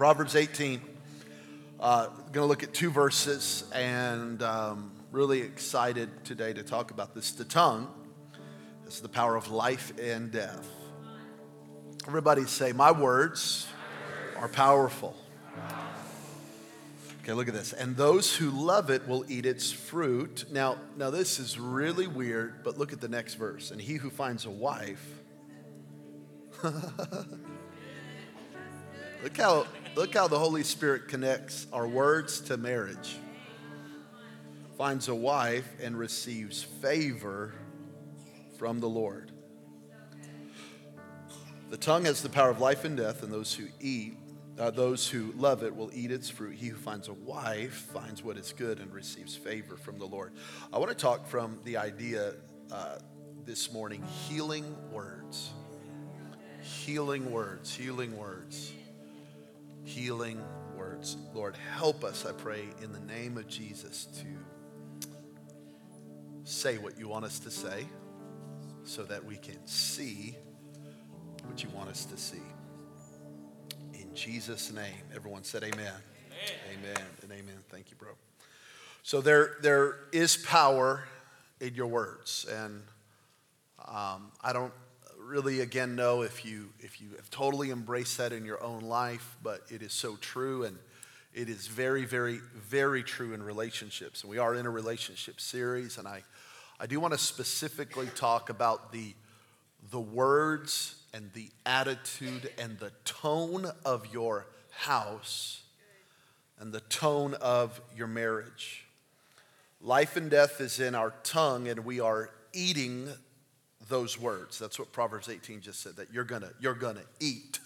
Proverbs 18. Uh, going to look at two verses and um, really excited today to talk about this. The tongue is the power of life and death. Everybody say, My words are powerful. Okay, look at this. And those who love it will eat its fruit. Now, now this is really weird, but look at the next verse. And he who finds a wife. look how look how the Holy Spirit connects our words to marriage. Finds a wife and receives favor from the Lord. The tongue has the power of life and death, and those who eat uh, those who love it will eat its fruit. He who finds a wife finds what is good and receives favor from the Lord. I want to talk from the idea uh, this morning healing words. Healing words, healing words, healing words. Lord, help us, I pray, in the name of Jesus to say what you want us to say so that we can see what you want us to see. In Jesus' name. Everyone said amen. Amen. Amen and amen. Thank you, bro. So there, there is power in your words. And um, I don't really, again, know if you, if you have totally embraced that in your own life, but it is so true. And it is very, very, very true in relationships. And we are in a relationship series. And I, I do want to specifically talk about the, the words and the attitude and the tone of your house and the tone of your marriage. Life and death is in our tongue, and we are eating those words. That's what Proverbs 18 just said, that you're gonna, you're gonna eat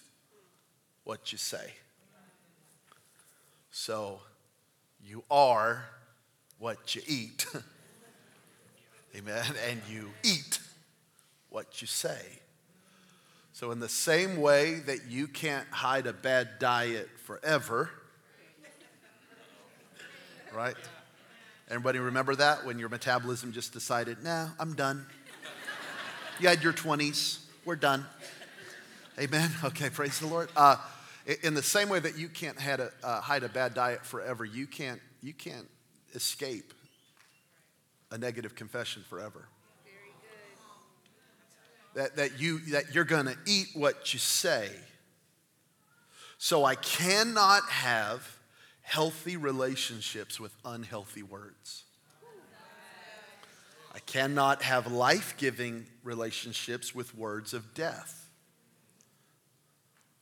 what you say. So you are what you eat. Amen. And you eat what you say. So, in the same way that you can't hide a bad diet forever, right? Everybody remember that when your metabolism just decided, nah, I'm done. You had your 20s, we're done. Amen. Okay, praise the Lord. Uh, in the same way that you can't hide a, uh, hide a bad diet forever, you can't, you can't escape a negative confession forever that, that, you, that you're going to eat what you say. So I cannot have healthy relationships with unhealthy words. I cannot have life giving relationships with words of death.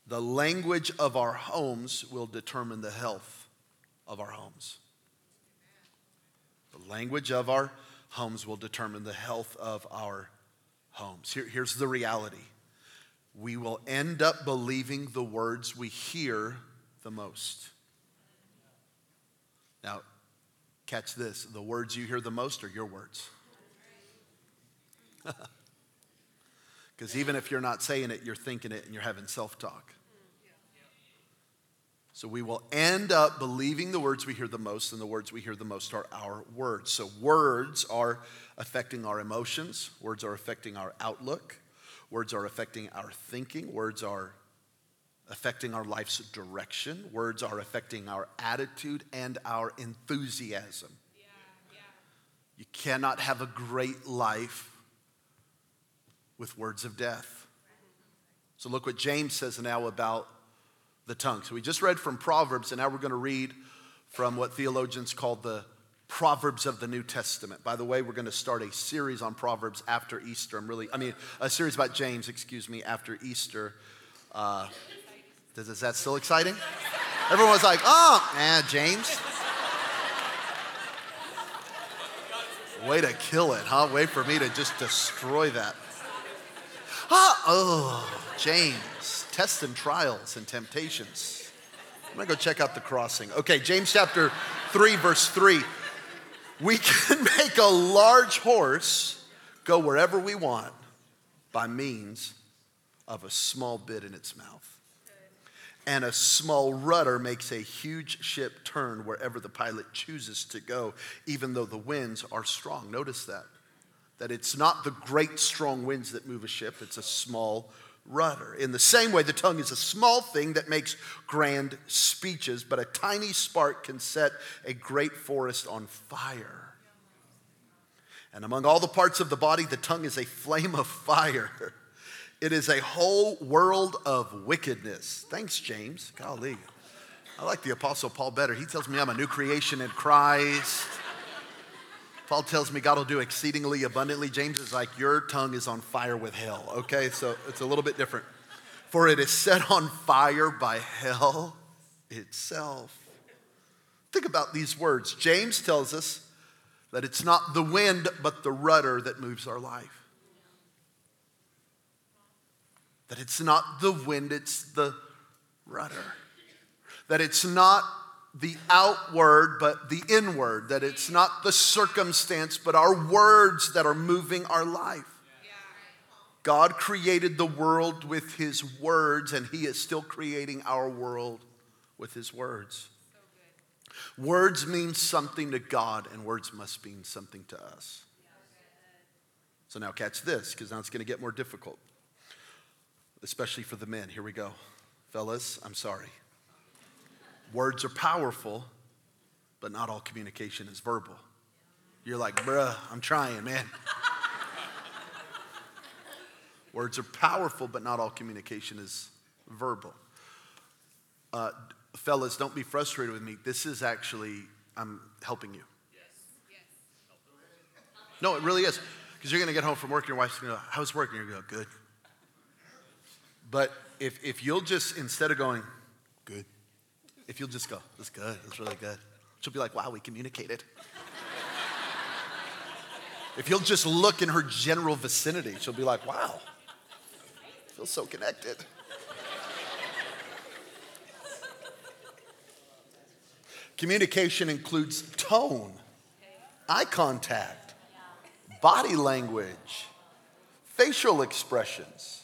The language of our homes will determine the health of our homes. The language of our homes will determine the health of our homes. Here, here's the reality we will end up believing the words we hear the most. Now, catch this the words you hear the most are your words. Because even if you're not saying it, you're thinking it and you're having self talk. So we will end up believing the words we hear the most, and the words we hear the most are our words. So words are affecting our emotions, words are affecting our outlook, words are affecting our thinking, words are affecting our life's direction, words are affecting our attitude and our enthusiasm. Yeah, yeah. You cannot have a great life with words of death. So look what James says now about the tongue. So we just read from Proverbs, and now we're going to read from what theologians call the Proverbs of the New Testament. By the way, we're going to start a series on Proverbs after Easter. I'm really, I mean, a series about James, excuse me, after Easter. Uh, is, is that still exciting? Everyone was like, oh, man, James. Way to kill it, huh? Wait for me to just destroy that. Oh, James, tests and trials and temptations. I'm gonna go check out the crossing. Okay, James chapter 3, verse 3. We can make a large horse go wherever we want by means of a small bit in its mouth. And a small rudder makes a huge ship turn wherever the pilot chooses to go, even though the winds are strong. Notice that. That it's not the great strong winds that move a ship, it's a small rudder. In the same way, the tongue is a small thing that makes grand speeches, but a tiny spark can set a great forest on fire. And among all the parts of the body, the tongue is a flame of fire. It is a whole world of wickedness. Thanks, James. Golly. I like the Apostle Paul better. He tells me I'm a new creation in Christ. Paul tells me God will do exceedingly abundantly. James is like, Your tongue is on fire with hell. Okay, so it's a little bit different. For it is set on fire by hell itself. Think about these words. James tells us that it's not the wind, but the rudder that moves our life. That it's not the wind, it's the rudder. That it's not the outward, but the inward, that it's not the circumstance, but our words that are moving our life. God created the world with his words, and he is still creating our world with his words. Words mean something to God, and words must mean something to us. So now catch this, because now it's going to get more difficult, especially for the men. Here we go. Fellas, I'm sorry. Words are powerful, but not all communication is verbal. You're like, bruh, I'm trying, man. Words are powerful, but not all communication is verbal. Uh, fellas, don't be frustrated with me. This is actually, I'm helping you. No, it really is. Because you're going to get home from work and your wife's going to go, How's work? And you're going to go, Good. But if, if you'll just, instead of going, if you'll just go, that's good, that's really good. She'll be like, wow, we communicated. if you'll just look in her general vicinity, she'll be like, wow, I feel so connected. Communication includes tone, eye contact, body language, facial expressions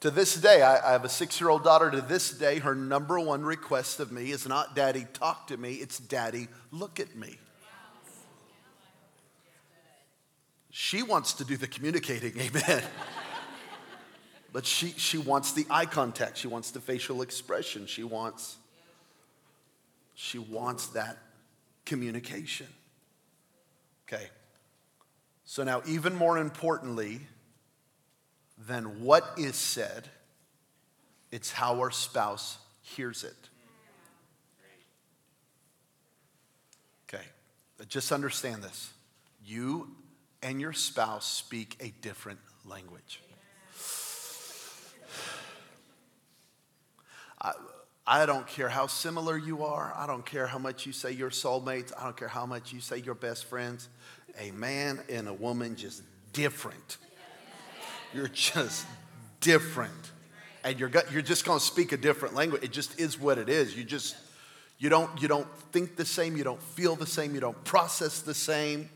to this day, I, I have a six year old daughter. To this day, her number one request of me is not, Daddy, talk to me, it's, Daddy, look at me. She wants to do the communicating, amen. but she, she wants the eye contact, she wants the facial expression, she wants, she wants that communication. Okay. So now, even more importantly, than what is said, it's how our spouse hears it. Okay, just understand this. You and your spouse speak a different language. I, I don't care how similar you are. I don't care how much you say you're soulmates. I don't care how much you say you're best friends. A man and a woman just different. You're just different. And you're, you're just going to speak a different language. It just is what it is. You just, you don't, you don't think the same, you don't feel the same, you don't process the same.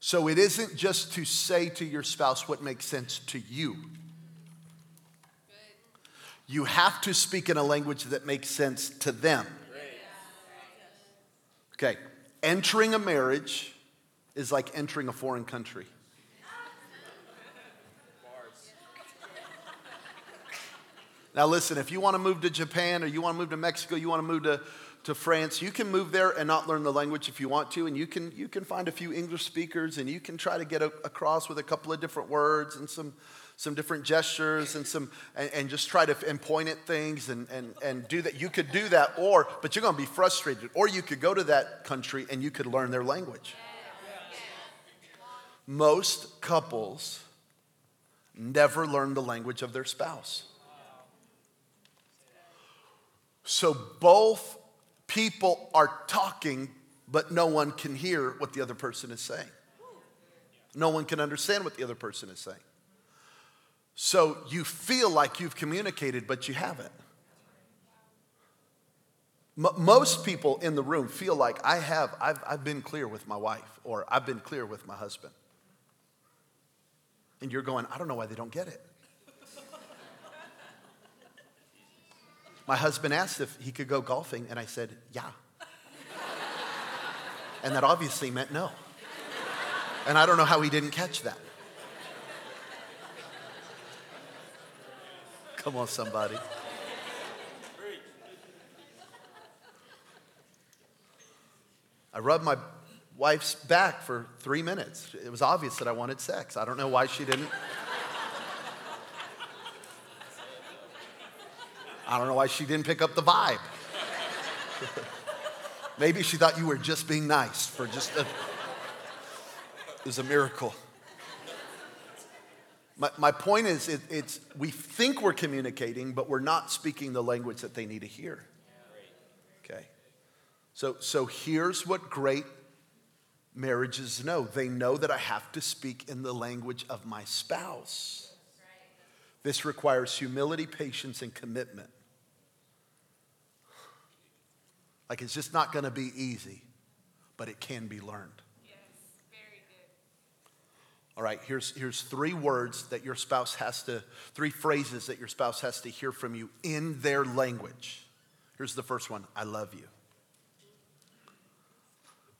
So it isn't just to say to your spouse what makes sense to you. You have to speak in a language that makes sense to them. Okay, entering a marriage is like entering a foreign country. Now, listen, if you want to move to Japan or you want to move to Mexico, you want to move to, to France, you can move there and not learn the language if you want to. And you can, you can find a few English speakers and you can try to get a, across with a couple of different words and some, some different gestures and, some, and, and just try to and point at things and, and, and do that. You could do that, or, but you're going to be frustrated. Or you could go to that country and you could learn their language. Most couples never learn the language of their spouse. So both people are talking, but no one can hear what the other person is saying. No one can understand what the other person is saying. So you feel like you've communicated, but you haven't. Most people in the room feel like I have, I've, I've been clear with my wife, or I've been clear with my husband. And you're going, I don't know why they don't get it. My husband asked if he could go golfing, and I said, yeah. and that obviously meant no. And I don't know how he didn't catch that. Come on, somebody. I rubbed my wife's back for three minutes. It was obvious that I wanted sex. I don't know why she didn't I don't know why she didn't pick up the vibe. Maybe she thought you were just being nice for just a. It was a miracle. My, my point is, it, it's we think we're communicating, but we're not speaking the language that they need to hear. Okay. So, so here's what great marriages know they know that I have to speak in the language of my spouse. This requires humility, patience, and commitment. Like it's just not going to be easy, but it can be learned. All right, here's, here's three words that your spouse has to, three phrases that your spouse has to hear from you in their language. Here's the first one I love you.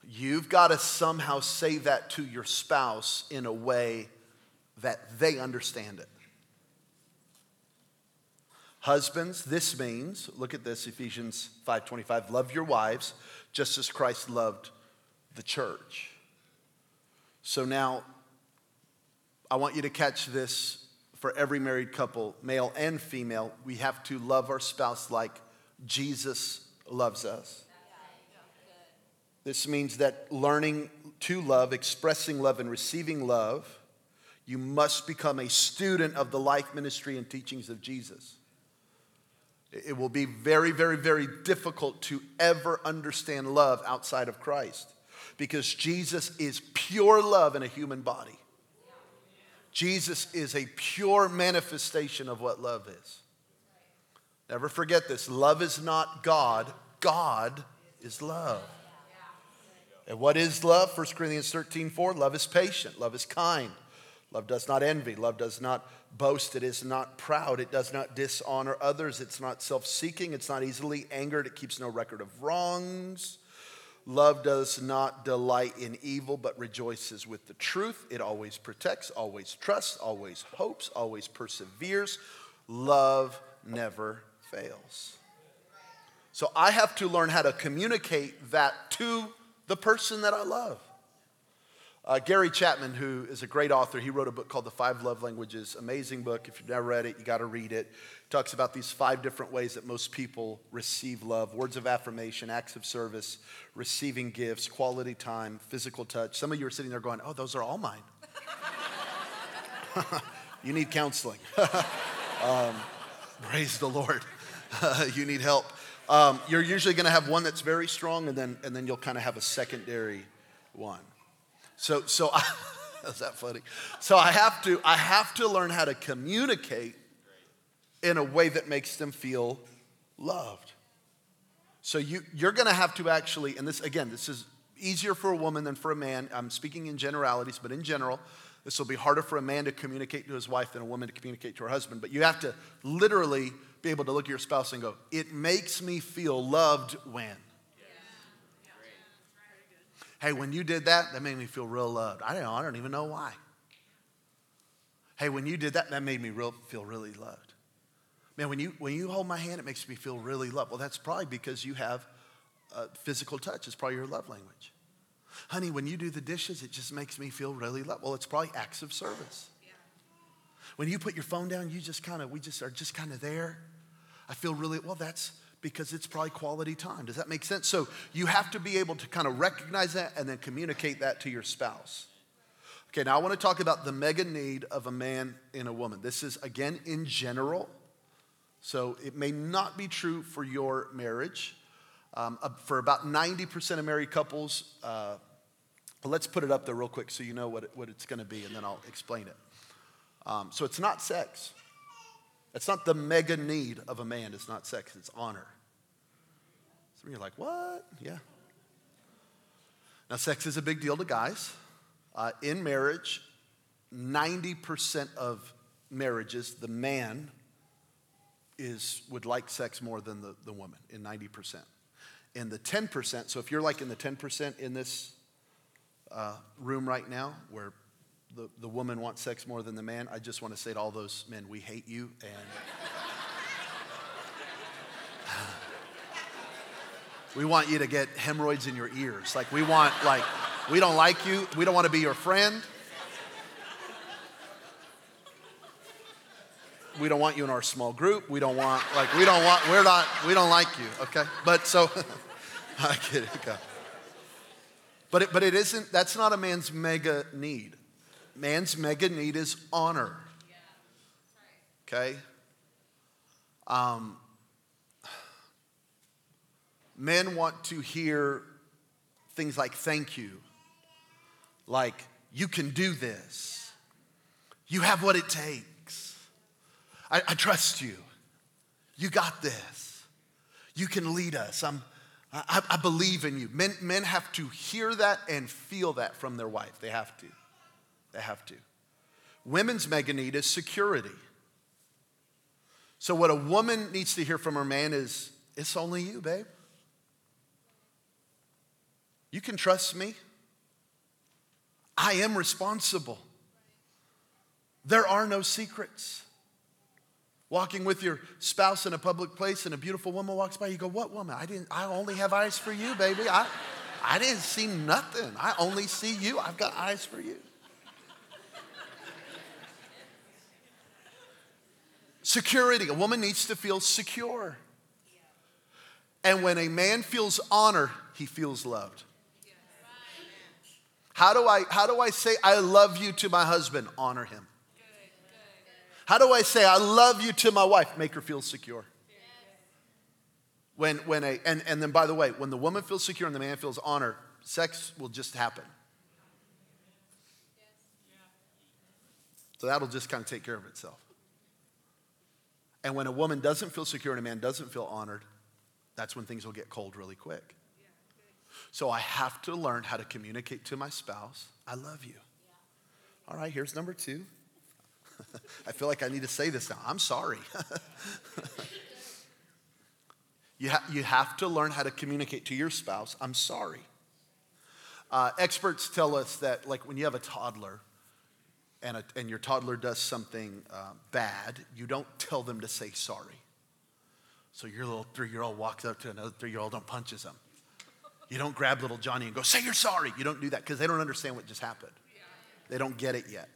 You've got to somehow say that to your spouse in a way that they understand it. Husbands, this means, look at this, Ephesians 5:25, love your wives just as Christ loved the church. So now I want you to catch this for every married couple, male and female. We have to love our spouse like Jesus loves us. This means that learning to love, expressing love, and receiving love, you must become a student of the life ministry and teachings of Jesus. It will be very, very, very difficult to ever understand love outside of Christ because Jesus is pure love in a human body. Jesus is a pure manifestation of what love is. Never forget this love is not God, God is love. And what is love? 1 Corinthians 13 4 love is patient, love is kind. Love does not envy. Love does not boast. It is not proud. It does not dishonor others. It's not self seeking. It's not easily angered. It keeps no record of wrongs. Love does not delight in evil, but rejoices with the truth. It always protects, always trusts, always hopes, always perseveres. Love never fails. So I have to learn how to communicate that to the person that I love. Uh, Gary Chapman, who is a great author, he wrote a book called The Five Love Languages. Amazing book. If you've never read it, you got to read it. Talks about these five different ways that most people receive love words of affirmation, acts of service, receiving gifts, quality time, physical touch. Some of you are sitting there going, Oh, those are all mine. you need counseling. um, praise the Lord. you need help. Um, you're usually going to have one that's very strong, and then, and then you'll kind of have a secondary one. So, so I, is that funny? So I have to, I have to learn how to communicate in a way that makes them feel loved. So you, you're going to have to actually, and this again, this is easier for a woman than for a man. I'm speaking in generalities, but in general, this will be harder for a man to communicate to his wife than a woman to communicate to her husband. But you have to literally be able to look at your spouse and go, "It makes me feel loved when." Hey, when you did that, that made me feel real loved. I don't I don't even know why. Hey, when you did that, that made me real, feel really loved. Man, when you, when you hold my hand, it makes me feel really loved. Well, that's probably because you have uh, physical touch. It's probably your love language. Honey, when you do the dishes, it just makes me feel really loved. Well, it's probably acts of service. When you put your phone down, you just kind of, we just are just kind of there. I feel really, well, that's, because it's probably quality time. Does that make sense? So you have to be able to kind of recognize that and then communicate that to your spouse. Okay, now I want to talk about the mega need of a man and a woman. This is, again, in general. So it may not be true for your marriage. Um, uh, for about 90% of married couples, uh, let's put it up there real quick so you know what, it, what it's going to be, and then I'll explain it. Um, so it's not sex. It's not the mega need of a man, it's not sex, it's honor. Some you are like, what? Yeah. Now, sex is a big deal to guys. Uh, in marriage, 90% of marriages, the man is, would like sex more than the, the woman, in 90%. And the 10%, so if you're like in the 10% in this uh, room right now, where the, the woman wants sex more than the man, I just want to say to all those men, we hate you and We want you to get hemorrhoids in your ears. Like, we want, like, we don't like you. We don't want to be your friend. We don't want you in our small group. We don't want, like, we don't want, we're not, we don't like you, okay? But so, I get it, okay. But it, but it isn't, that's not a man's mega need. Man's mega need is honor. Okay? Um, men want to hear things like thank you, like you can do this, you have what it takes, I, I trust you, you got this, you can lead us. I'm, I, I believe in you. Men, men have to hear that and feel that from their wife. They have to. They have to. Women's mega need is security. So, what a woman needs to hear from her man is, it's only you, babe. You can trust me. I am responsible. There are no secrets. Walking with your spouse in a public place and a beautiful woman walks by, you go, What woman? I didn't, I only have eyes for you, baby. I, I didn't see nothing. I only see you. I've got eyes for you. Security. A woman needs to feel secure. And when a man feels honor, he feels loved. How do I how do I say I love you to my husband? Honor him. How do I say I love you to my wife? Make her feel secure. When when a and, and then by the way, when the woman feels secure and the man feels honor, sex will just happen. So that'll just kind of take care of itself. And when a woman doesn't feel secure and a man doesn't feel honored, that's when things will get cold really quick. So I have to learn how to communicate to my spouse, I love you. All right, here's number two. I feel like I need to say this now. I'm sorry. you, ha- you have to learn how to communicate to your spouse, I'm sorry. Uh, experts tell us that, like, when you have a toddler and, a, and your toddler does something uh, bad, you don't tell them to say sorry. So your little three year old walks up to another three year old and punches them. You don't grab little Johnny and go, say you're sorry. You don't do that because they don't understand what just happened. They don't get it yet.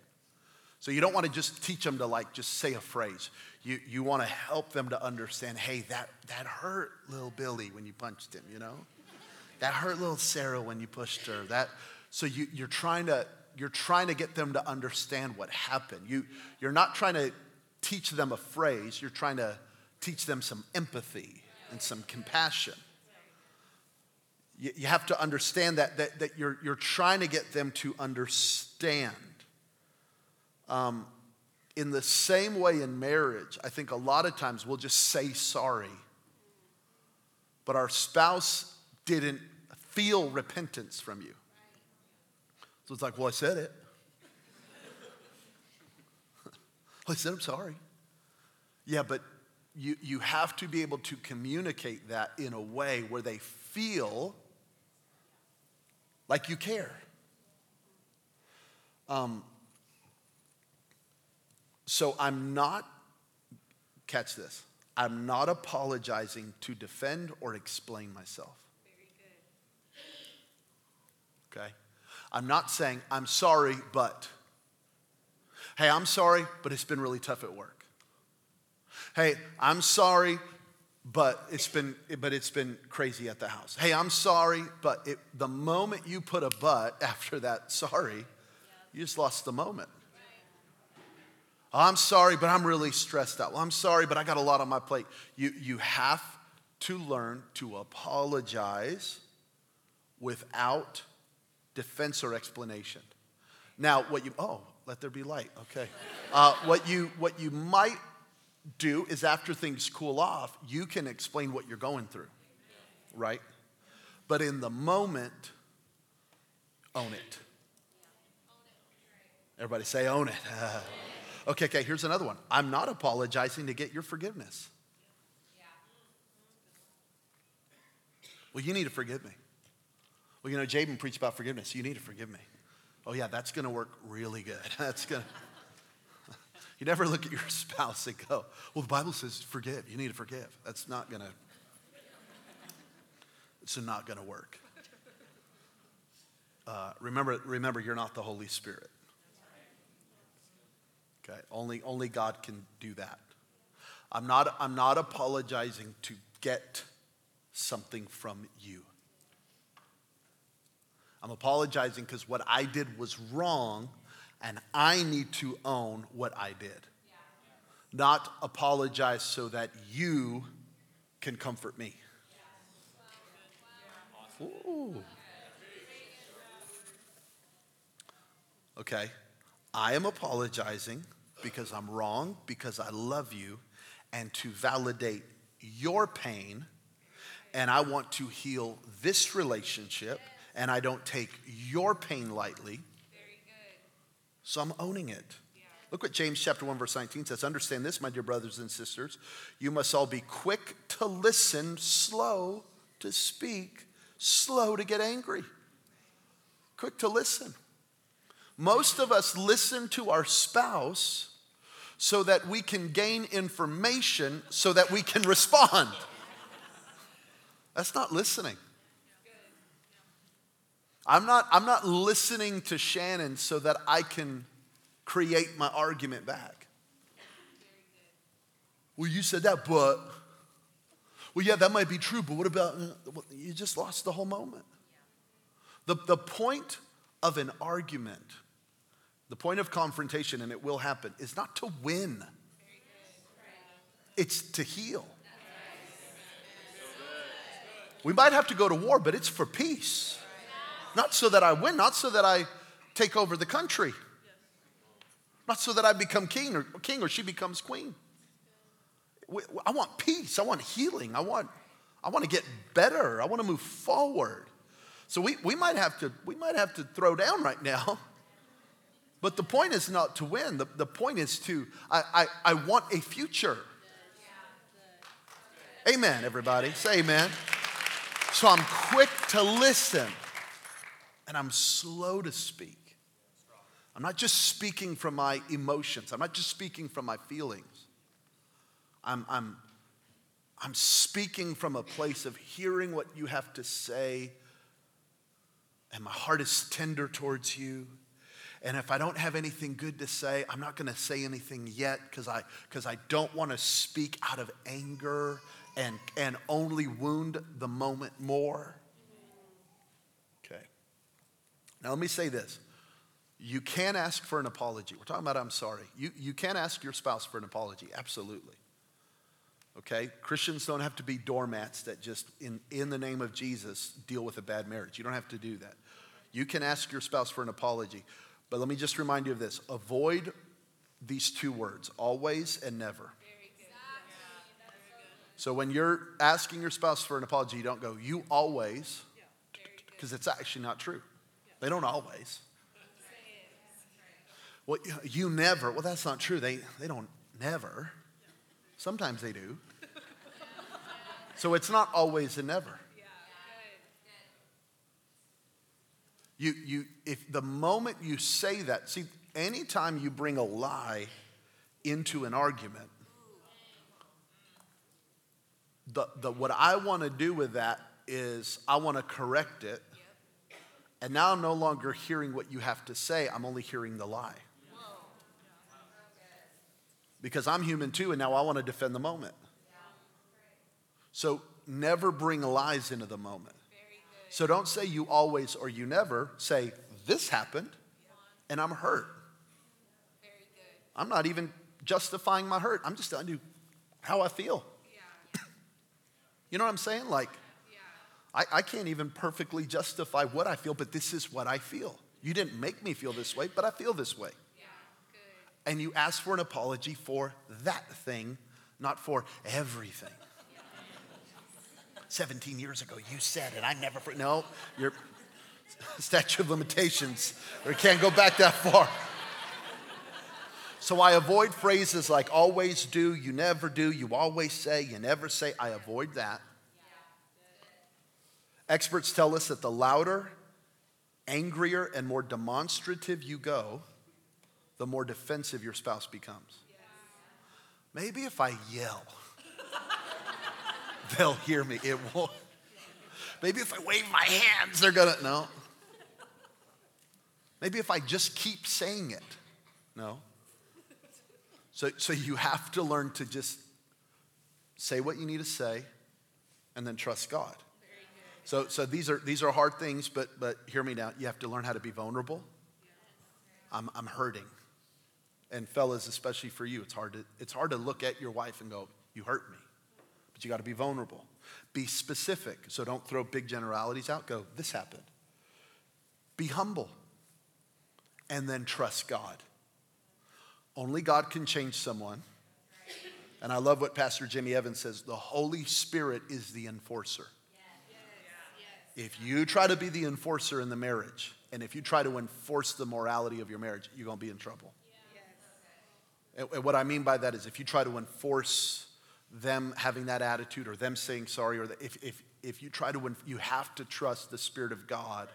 So you don't want to just teach them to like just say a phrase. You, you want to help them to understand, hey, that, that hurt little Billy when you punched him, you know? That hurt little Sarah when you pushed her. That, so you, you're, trying to, you're trying to get them to understand what happened. You, you're not trying to teach them a phrase, you're trying to teach them some empathy and some compassion you, you have to understand that, that, that you're, you're trying to get them to understand. Um, in the same way in marriage, I think a lot of times we'll just say sorry, but our spouse didn't feel repentance from you. So it's like, well, I said it. well, I said, I'm sorry. Yeah, but you, you have to be able to communicate that in a way where they feel like you care. Um, so I'm not, catch this, I'm not apologizing to defend or explain myself. Okay? I'm not saying, I'm sorry, but. Hey, I'm sorry, but it's been really tough at work. Hey, I'm sorry, but it's been but it's been crazy at the house. Hey i'm sorry but it, the moment you put a but after that sorry you just lost the moment. I'm sorry but i'm really stressed out. Well i'm sorry but i got a lot on my plate. You you have to learn to apologize without defense or explanation. Now what you oh let there be light okay. Uh, what you what you might do is after things cool off, you can explain what you're going through, right? But in the moment, own it. Everybody say, own it. okay, okay, here's another one. I'm not apologizing to get your forgiveness. Well, you need to forgive me. Well, you know, Jabin preached about forgiveness. You need to forgive me. Oh, yeah, that's going to work really good. That's going to. You never look at your spouse and go, well, the Bible says forgive. You need to forgive. That's not going to. It's not going to work. Uh, remember, remember, you're not the Holy Spirit. Okay, only, only God can do that. I'm not, I'm not apologizing to get something from you. I'm apologizing because what I did was wrong and I need to own what I did. Not apologize so that you can comfort me. Ooh. Okay, I am apologizing because I'm wrong, because I love you, and to validate your pain. And I want to heal this relationship, and I don't take your pain lightly. So I'm owning it. Look what James chapter 1 verse 19 says. Understand this, my dear brothers and sisters. You must all be quick to listen, slow to speak, slow to get angry. Quick to listen. Most of us listen to our spouse so that we can gain information so that we can respond. That's not listening. I'm not, I'm not listening to Shannon so that I can create my argument back. Well, you said that, but, well, yeah, that might be true, but what about, you just lost the whole moment. The, the point of an argument, the point of confrontation, and it will happen, is not to win, it's to heal. We might have to go to war, but it's for peace. Not so that I win, not so that I take over the country, not so that I become king or king or she becomes queen. I want peace. I want healing. I want, I want to get better. I want to move forward. So we, we, might have to, we might have to throw down right now. But the point is not to win. The, the point is to, I, I, I want a future. Amen, everybody. Say amen. So I'm quick to listen and I'm slow to speak. I'm not just speaking from my emotions, I'm not just speaking from my feelings. I'm, I'm, I'm speaking from a place of hearing what you have to say, and my heart is tender towards you. And if I don't have anything good to say, I'm not going to say anything yet because I, cause I don't want to speak out of anger and, and only wound the moment more. Okay. Now, let me say this. You can ask for an apology. We're talking about I'm sorry. You, you can ask your spouse for an apology, absolutely. Okay? Christians don't have to be doormats that just, in, in the name of Jesus, deal with a bad marriage. You don't have to do that. You can ask your spouse for an apology. But let me just remind you of this avoid these two words always and never. So when you're asking your spouse for an apology, you don't go, you always, because it's actually not true. They don't always. Well, you never. Well, that's not true. They, they don't never. Sometimes they do. So it's not always a never. You, you, if the moment you say that, see, anytime you bring a lie into an argument, the, the, what I want to do with that is I want to correct it. And now I'm no longer hearing what you have to say, I'm only hearing the lie. Because I'm human too, and now I want to defend the moment. So never bring lies into the moment. So don't say you always or you never. Say, this happened, and I'm hurt. I'm not even justifying my hurt. I'm just telling you how I feel. You know what I'm saying? Like, I, I can't even perfectly justify what I feel, but this is what I feel. You didn't make me feel this way, but I feel this way. Yeah, and you ask for an apology for that thing, not for everything. 17 years ago, you said it. I never, no, your statute of limitations, or can't go back that far. So I avoid phrases like always do, you never do, you always say, you never say. I avoid that. Experts tell us that the louder, angrier, and more demonstrative you go, the more defensive your spouse becomes. Maybe if I yell, they'll hear me. It won't. Maybe if I wave my hands, they're gonna. No. Maybe if I just keep saying it. No. So, so you have to learn to just say what you need to say and then trust God. So, so these, are, these are hard things, but, but hear me now. You have to learn how to be vulnerable. I'm, I'm hurting. And fellas, especially for you, it's hard, to, it's hard to look at your wife and go, You hurt me. But you got to be vulnerable. Be specific. So don't throw big generalities out. Go, This happened. Be humble. And then trust God. Only God can change someone. And I love what Pastor Jimmy Evans says the Holy Spirit is the enforcer. If you try to be the enforcer in the marriage, and if you try to enforce the morality of your marriage, you're going to be in trouble. And what I mean by that is if you try to enforce them having that attitude or them saying sorry, or if, if, if you try to, you have to trust the Spirit of God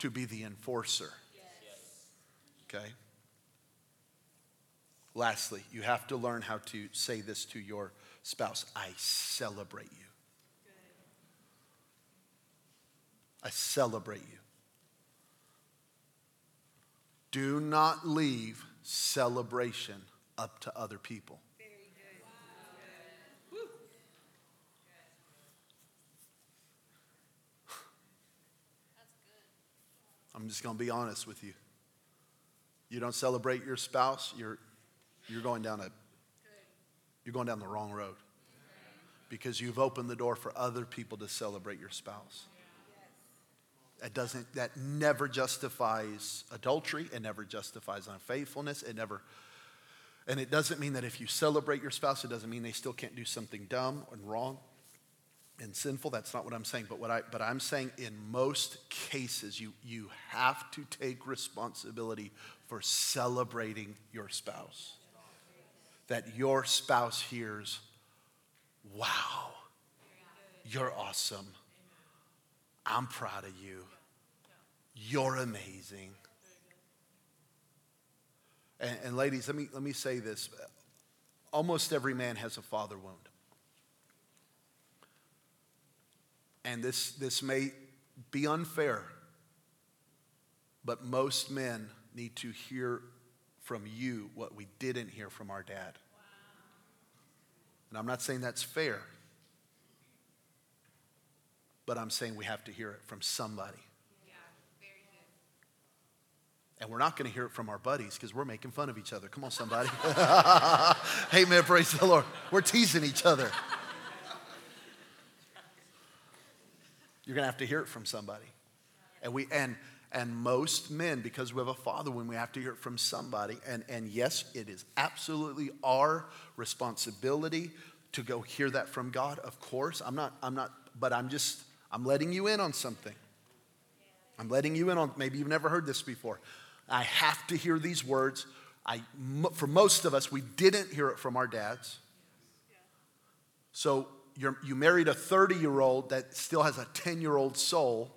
to be the enforcer. Okay? Lastly, you have to learn how to say this to your spouse I celebrate you. I celebrate you. Do not leave celebration up to other people. I'm just going to be honest with you. You don't celebrate your spouse, you're, you're going down a you're going down the wrong road because you've opened the door for other people to celebrate your spouse. That doesn't that never justifies adultery, it never justifies unfaithfulness, it never and it doesn't mean that if you celebrate your spouse, it doesn't mean they still can't do something dumb and wrong and sinful. That's not what I'm saying. But what I but I'm saying in most cases, you you have to take responsibility for celebrating your spouse. That your spouse hears, wow, you're awesome. I'm proud of you. You're amazing. And, and, ladies, let me, let me say this. Almost every man has a father wound. And this, this may be unfair, but most men need to hear from you what we didn't hear from our dad. Wow. And I'm not saying that's fair, but I'm saying we have to hear it from somebody. And we're not going to hear it from our buddies because we're making fun of each other. Come on, somebody. hey, man, praise the Lord. We're teasing each other. You're going to have to hear it from somebody. And we and and most men, because we have a father, when we have to hear it from somebody, and, and yes, it is absolutely our responsibility to go hear that from God. Of course, I'm not, I'm not, but I'm just, I'm letting you in on something. I'm letting you in on, maybe you've never heard this before. I have to hear these words. I, for most of us, we didn't hear it from our dads. So you you married a 30 year old that still has a 10 year old soul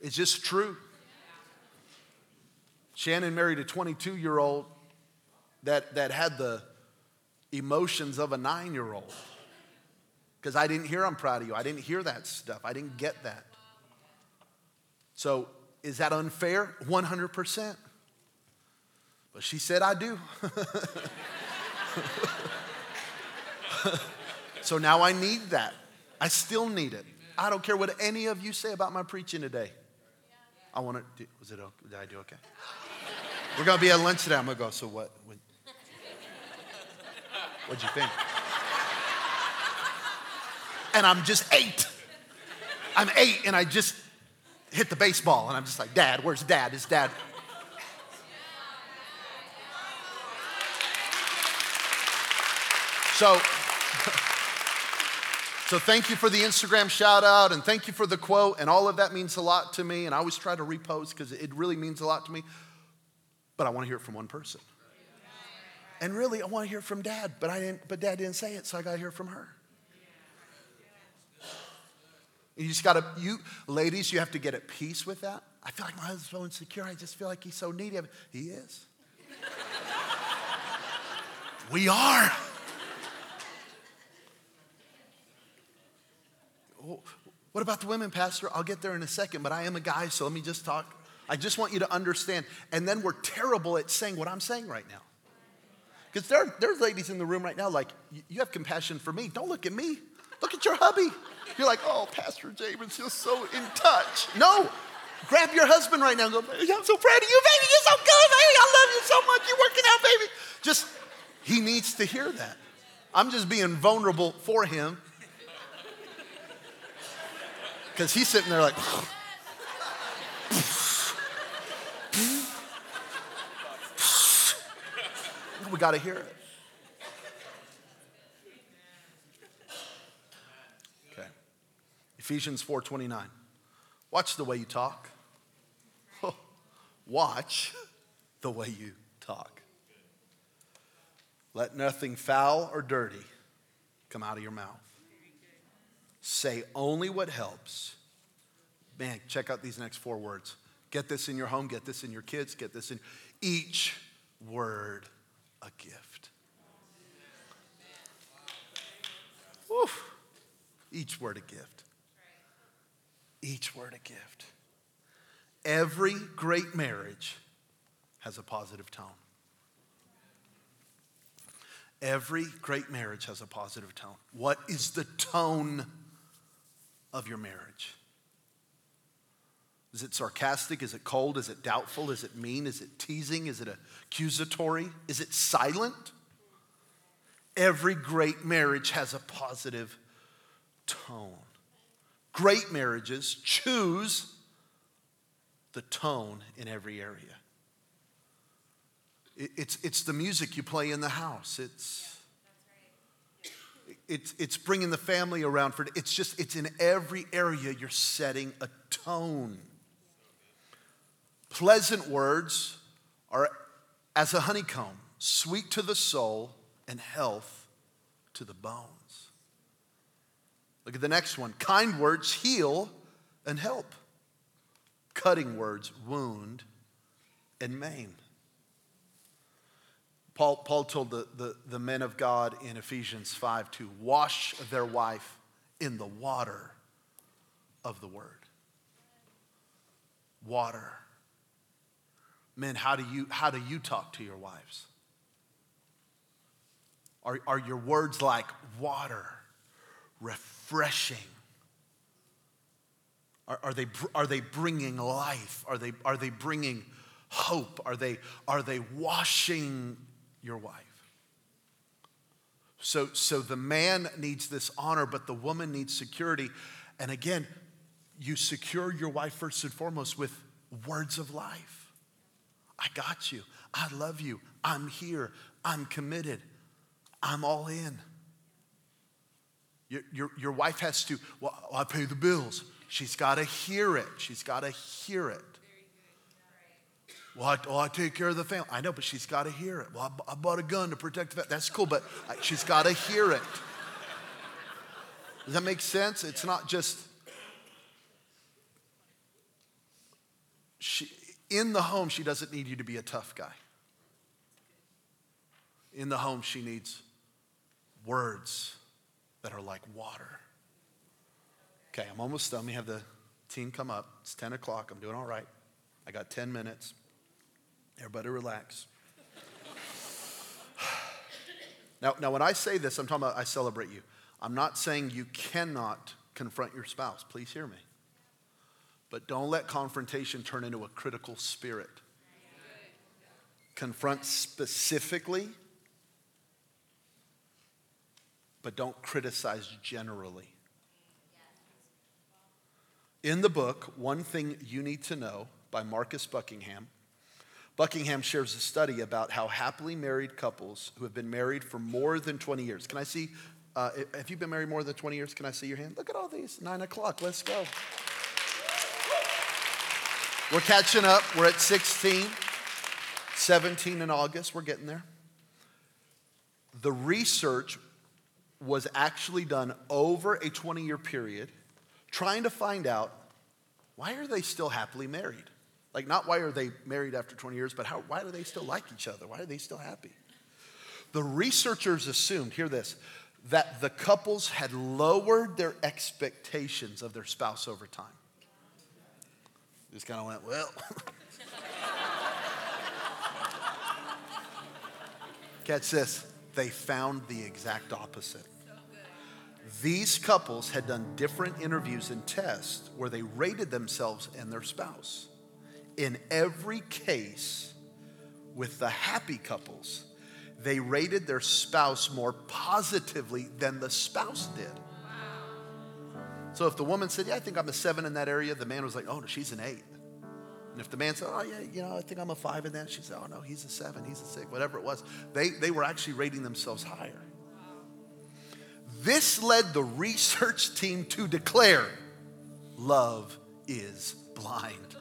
it's just true. Shannon married a 22 year old that, that had the emotions of a nine year old. Because I didn't hear, I'm proud of you. I didn't hear that stuff. I didn't get that. So, is that unfair? 100%. But she said, I do. so now I need that. I still need it. I don't care what any of you say about my preaching today. I want to. Was it? Did I do okay? We're gonna be at lunch today. I'm gonna go. So what what'd you think? And I'm just eight. I'm eight, and I just hit the baseball, and I'm just like, Dad, where's Dad? Is Dad? So. So thank you for the Instagram shout out and thank you for the quote, and all of that means a lot to me. And I always try to repost because it really means a lot to me. But I want to hear it from one person. And really, I want to hear from dad, but I didn't, but dad didn't say it, so I got to hear from her. You just got to, you ladies, you have to get at peace with that. I feel like my husband's so insecure. I just feel like he's so needy. He is. we are. Oh, what about the women, Pastor? I'll get there in a second, but I am a guy, so let me just talk. I just want you to understand. And then we're terrible at saying what I'm saying right now. Because there, there's ladies in the room right now, like, you have compassion for me. Don't look at me. Look at your hubby. You're like, oh, Pastor James, you're so in touch. No, grab your husband right now and go, I'm so proud of you, baby. You're so good, baby. I love you so much. You're working out, baby. Just, he needs to hear that. I'm just being vulnerable for him. Because he's sitting there like, we got to hear it. Ephesians 4:29. Watch the way you talk. Watch the way you talk. Let nothing foul or dirty come out of your mouth. Say only what helps. Man, check out these next four words. Get this in your home, get this in your kids, get this in each word a gift. Oof. Each word a gift. Each word a gift. Every great marriage has a positive tone. Every great marriage has a positive tone. What is the tone of your marriage? Is it sarcastic? Is it cold? Is it doubtful? Is it mean? Is it teasing? Is it accusatory? Is it silent? Every great marriage has a positive tone. Great marriages choose the tone in every area. It's, it's the music you play in the house. It's, it's, it's bringing the family around for it's just it's in every area you're setting a tone Pleasant words are as a honeycomb, sweet to the soul and health to the bones. Look at the next one. Kind words heal and help. Cutting words wound and maim. Paul, Paul told the, the, the men of God in Ephesians 5 to wash their wife in the water of the word. Water. Men, how do you, how do you talk to your wives? Are, are your words like water, refreshing? Are, are, they, are they bringing life? Are they, are they bringing hope? Are they, are they washing your wife? So, so the man needs this honor, but the woman needs security. And again, you secure your wife first and foremost with words of life. I got you. I love you. I'm here. I'm committed. I'm all in. Your, your, your wife has to, well, I pay the bills. She's got to hear it. She's got to hear it. Well I, well, I take care of the family. I know, but she's got to hear it. Well, I, I, bought a gun to protect the family. That's cool, but I, she's got to hear it. Does that make sense? It's not just. She, in the home, she doesn't need you to be a tough guy. In the home, she needs words that are like water. Okay, I'm almost done. We have the team come up. It's 10 o'clock. I'm doing all right. I got 10 minutes. Everybody relax. now, now, when I say this, I'm talking about I celebrate you. I'm not saying you cannot confront your spouse. Please hear me. But don't let confrontation turn into a critical spirit. Confront specifically, but don't criticize generally. In the book, One Thing You Need to Know by Marcus Buckingham, Buckingham shares a study about how happily married couples who have been married for more than 20 years. Can I see? Uh, have you been married more than 20 years? Can I see your hand? Look at all these. Nine o'clock. Let's go. We're catching up. We're at 16, 17 in August. We're getting there. The research was actually done over a 20 year period trying to find out why are they still happily married? Like, not why are they married after 20 years, but how, why do they still like each other? Why are they still happy? The researchers assumed, hear this, that the couples had lowered their expectations of their spouse over time. Just kind of went, well. Catch this. They found the exact opposite. These couples had done different interviews and tests where they rated themselves and their spouse. In every case, with the happy couples, they rated their spouse more positively than the spouse did. So if the woman said, Yeah, I think I'm a seven in that area, the man was like, Oh, no, she's an eight. And if the man said, Oh, yeah, you know, I think I'm a five in that, she said, Oh, no, he's a seven, he's a six, whatever it was. They, they were actually rating themselves higher. This led the research team to declare love is blind.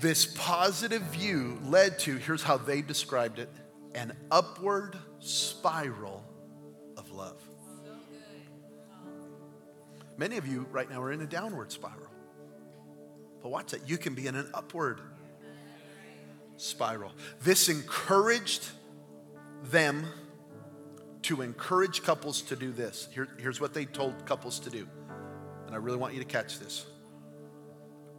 this positive view led to, here's how they described it, an upward spiral of love. Many of you right now are in a downward spiral. But watch that. You can be in an upward spiral. This encouraged them to encourage couples to do this. Here, here's what they told couples to do. And I really want you to catch this.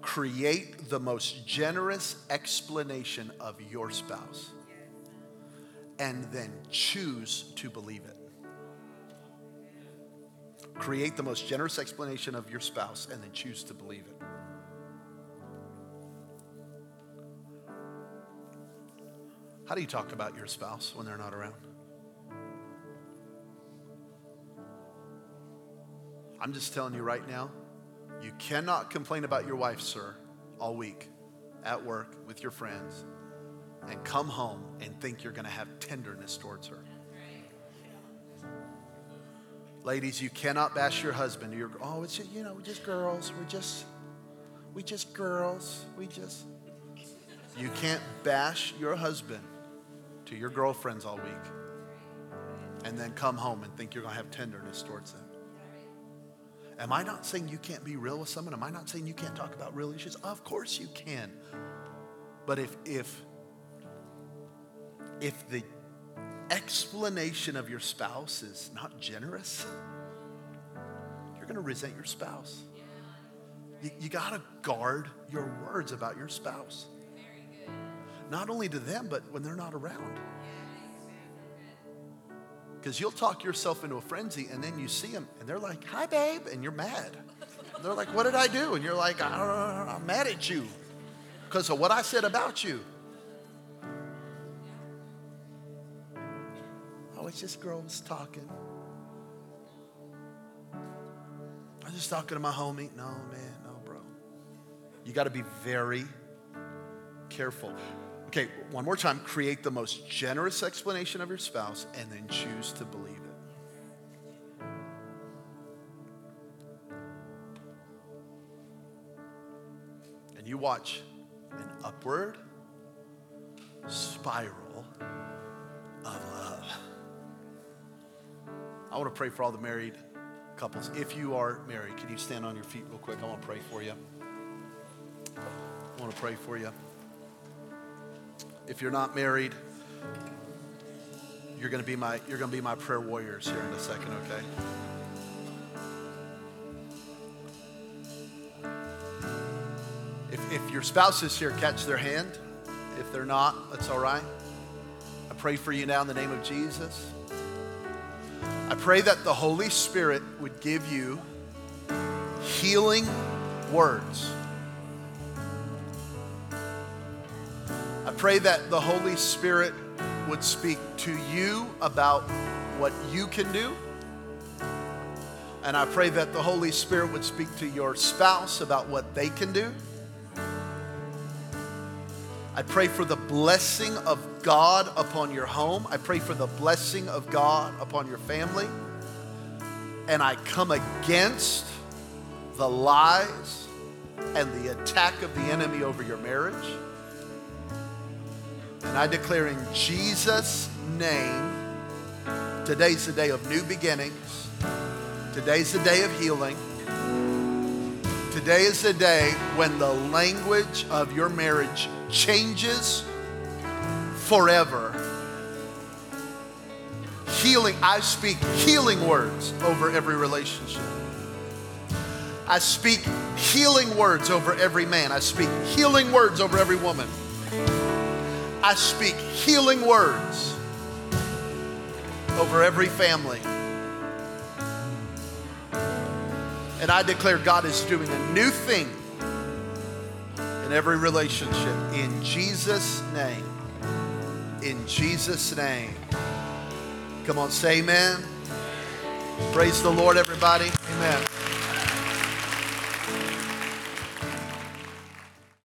Create the most generous explanation of your spouse and then choose to believe it. Create the most generous explanation of your spouse and then choose to believe it. How do you talk about your spouse when they're not around? I'm just telling you right now, you cannot complain about your wife, sir, all week at work with your friends and come home and think you're going to have tenderness towards her. Ladies, you cannot bash your husband. You're, oh, it's just, you know, we're just girls. We're just, we just girls. We just. You can't bash your husband to your girlfriends all week and then come home and think you're going to have tenderness towards them. Am I not saying you can't be real with someone? Am I not saying you can't talk about real issues? Of course you can. But if if if the explanation of your spouse is not generous, you're going to resent your spouse. You, you got to guard your words about your spouse. Not only to them, but when they're not around. Because you'll talk yourself into a frenzy and then you see them and they're like, hi, babe. And you're mad. They're like, what did I do? And you're like, I am mad at you because of what I said about you. Oh, it's just girls talking. I'm just talking to my homie. No, man, no, bro. You got to be very careful. Okay, one more time. Create the most generous explanation of your spouse and then choose to believe it. And you watch an upward spiral of love. I want to pray for all the married couples. If you are married, can you stand on your feet real quick? I want to pray for you. I want to pray for you. If you're not married, you're going to be my you're going to be my prayer warriors here in a second, okay? If, if your spouse is here, catch their hand. If they're not, that's all right. I pray for you now in the name of Jesus. I pray that the Holy Spirit would give you healing words I pray that the Holy Spirit would speak to you about what you can do. And I pray that the Holy Spirit would speak to your spouse about what they can do. I pray for the blessing of God upon your home. I pray for the blessing of God upon your family. And I come against the lies and the attack of the enemy over your marriage. And I declare in Jesus' name, today's the day of new beginnings. Today's the day of healing. Today is the day when the language of your marriage changes forever healing. I speak healing words over every relationship. I speak healing words over every man. I speak healing words over every woman. I speak healing words over every family. And I declare God is doing a new thing in every relationship. In Jesus' name. In Jesus' name. Come on, say amen. Praise the Lord, everybody. Amen.